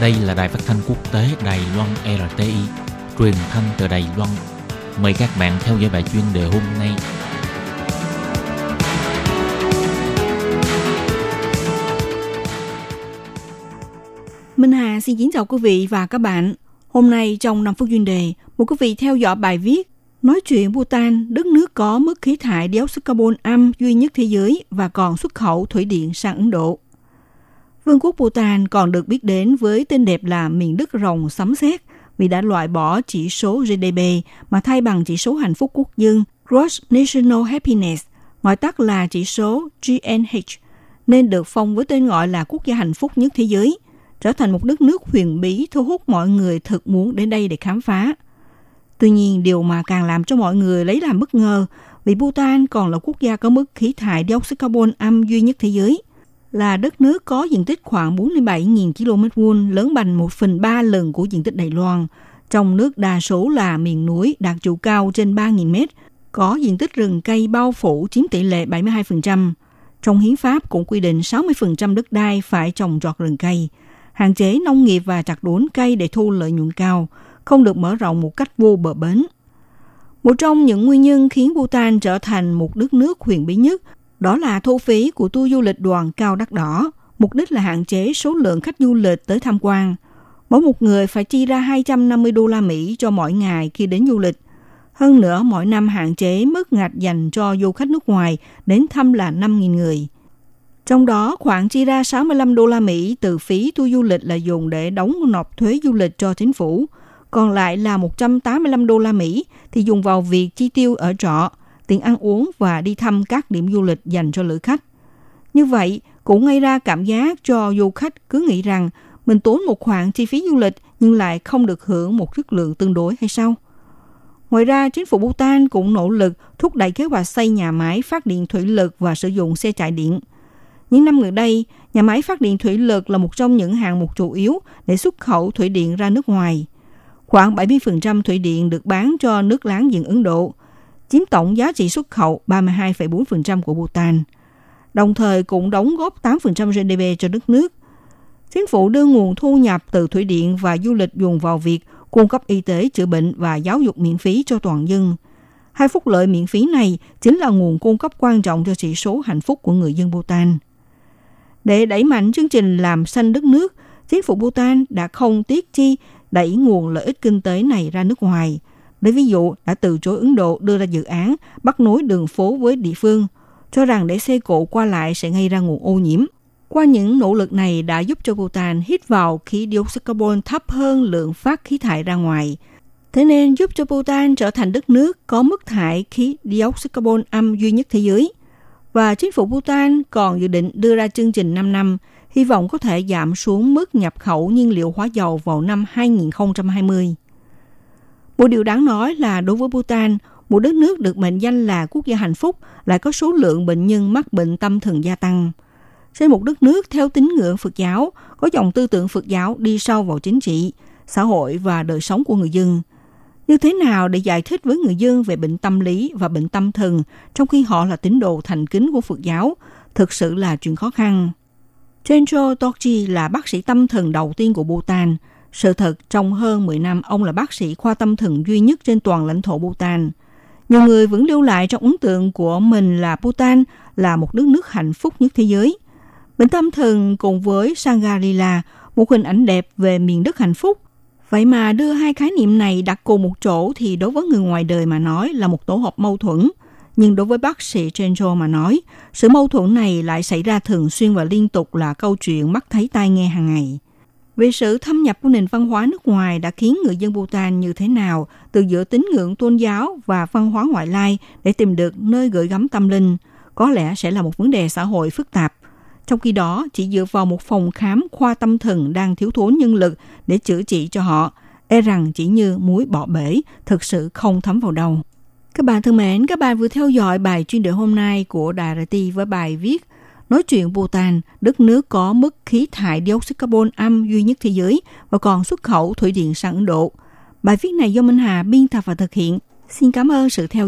Đây là đài phát thanh quốc tế Đài Loan RTI, truyền thanh từ Đài Loan. Mời các bạn theo dõi bài chuyên đề hôm nay. Minh Hà xin kính chào quý vị và các bạn. Hôm nay trong 5 phút chuyên đề, mời quý vị theo dõi bài viết Nói chuyện Bhutan, đất nước có mức khí thải dioxide carbon âm duy nhất thế giới và còn xuất khẩu thủy điện sang Ấn Độ. Vương quốc Bhutan còn được biết đến với tên đẹp là miền đất rồng sấm sét vì đã loại bỏ chỉ số GDP mà thay bằng chỉ số hạnh phúc quốc dân Gross National Happiness, gọi tắt là chỉ số GNH, nên được phong với tên gọi là quốc gia hạnh phúc nhất thế giới, trở thành một đất nước huyền bí thu hút mọi người thực muốn đến đây để khám phá. Tuy nhiên, điều mà càng làm cho mọi người lấy làm bất ngờ vì Bhutan còn là quốc gia có mức khí thải dioxide carbon âm duy nhất thế giới là đất nước có diện tích khoảng 47.000 km vuông, lớn bằng 1 phần 3 lần của diện tích Đài Loan. Trong nước đa số là miền núi đạt chủ cao trên 3.000 mét, có diện tích rừng cây bao phủ chiếm tỷ lệ 72%. Trong hiến pháp cũng quy định 60% đất đai phải trồng trọt rừng cây, hạn chế nông nghiệp và chặt đốn cây để thu lợi nhuận cao, không được mở rộng một cách vô bờ bến. Một trong những nguyên nhân khiến Bhutan trở thành một đất nước huyền bí nhất đó là thu phí của tour du lịch đoàn cao đắt đỏ, mục đích là hạn chế số lượng khách du lịch tới tham quan. Mỗi một người phải chi ra 250 đô la Mỹ cho mỗi ngày khi đến du lịch. Hơn nữa, mỗi năm hạn chế mức ngạch dành cho du khách nước ngoài đến thăm là 5.000 người. Trong đó, khoảng chi ra 65 đô la Mỹ từ phí tour du lịch là dùng để đóng nộp thuế du lịch cho chính phủ. Còn lại là 185 đô la Mỹ thì dùng vào việc chi tiêu ở trọ, tiền ăn uống và đi thăm các điểm du lịch dành cho lữ khách. Như vậy, cũng gây ra cảm giác cho du khách cứ nghĩ rằng mình tốn một khoản chi phí du lịch nhưng lại không được hưởng một chất lượng tương đối hay sao? Ngoài ra, chính phủ Bhutan cũng nỗ lực thúc đẩy kế hoạch xây nhà máy phát điện thủy lực và sử dụng xe chạy điện. Những năm gần đây, nhà máy phát điện thủy lực là một trong những hạng mục chủ yếu để xuất khẩu thủy điện ra nước ngoài. Khoảng 70% thủy điện được bán cho nước láng giềng Ấn Độ – chiếm tổng giá trị xuất khẩu 32,4% của Bhutan, đồng thời cũng đóng góp 8% GDP cho đất nước. Chính phủ đưa nguồn thu nhập từ thủy điện và du lịch dùng vào việc cung cấp y tế, chữa bệnh và giáo dục miễn phí cho toàn dân. Hai phúc lợi miễn phí này chính là nguồn cung cấp quan trọng cho chỉ số hạnh phúc của người dân Bhutan. Để đẩy mạnh chương trình làm xanh đất nước, chính phủ Bhutan đã không tiếc chi đẩy nguồn lợi ích kinh tế này ra nước ngoài – Lấy ví dụ, đã từ chối Ấn Độ đưa ra dự án bắt nối đường phố với địa phương, cho rằng để xe cộ qua lại sẽ gây ra nguồn ô nhiễm. Qua những nỗ lực này đã giúp cho Bhutan hít vào khí dioxide carbon thấp hơn lượng phát khí thải ra ngoài. Thế nên giúp cho Bhutan trở thành đất nước có mức thải khí dioxide carbon âm duy nhất thế giới. Và chính phủ Bhutan còn dự định đưa ra chương trình 5 năm, hy vọng có thể giảm xuống mức nhập khẩu nhiên liệu hóa dầu vào năm 2020. Một điều đáng nói là đối với Bhutan, một đất nước được mệnh danh là quốc gia hạnh phúc lại có số lượng bệnh nhân mắc bệnh tâm thần gia tăng. Trên một đất nước theo tín ngưỡng Phật giáo, có dòng tư tưởng Phật giáo đi sâu vào chính trị, xã hội và đời sống của người dân. Như thế nào để giải thích với người dân về bệnh tâm lý và bệnh tâm thần trong khi họ là tín đồ thành kính của Phật giáo, thực sự là chuyện khó khăn. Chencho Dorji là bác sĩ tâm thần đầu tiên của Bhutan – sự thật, trong hơn 10 năm, ông là bác sĩ khoa tâm thần duy nhất trên toàn lãnh thổ Bhutan. Nhiều người vẫn lưu lại trong ấn tượng của mình là Bhutan là một đất nước hạnh phúc nhất thế giới. Bệnh tâm thần cùng với Sangarila, một hình ảnh đẹp về miền đất hạnh phúc. Vậy mà đưa hai khái niệm này đặt cùng một chỗ thì đối với người ngoài đời mà nói là một tổ hợp mâu thuẫn. Nhưng đối với bác sĩ Chenjo mà nói, sự mâu thuẫn này lại xảy ra thường xuyên và liên tục là câu chuyện mắt thấy tai nghe hàng ngày. Vì sự thâm nhập của nền văn hóa nước ngoài đã khiến người dân Bhutan như thế nào từ giữa tín ngưỡng tôn giáo và văn hóa ngoại lai để tìm được nơi gửi gắm tâm linh, có lẽ sẽ là một vấn đề xã hội phức tạp. Trong khi đó, chỉ dựa vào một phòng khám khoa tâm thần đang thiếu thốn nhân lực để chữa trị cho họ, e rằng chỉ như muối bỏ bể, thực sự không thấm vào đầu Các bạn thân mến, các bạn vừa theo dõi bài chuyên đề hôm nay của Đài Ti với bài viết nói chuyện Bhutan, đất nước có mức khí thải dioxide carbon âm duy nhất thế giới và còn xuất khẩu thủy điện sang Ấn Độ. Bài viết này do Minh Hà biên tập và thực hiện. Xin cảm ơn sự theo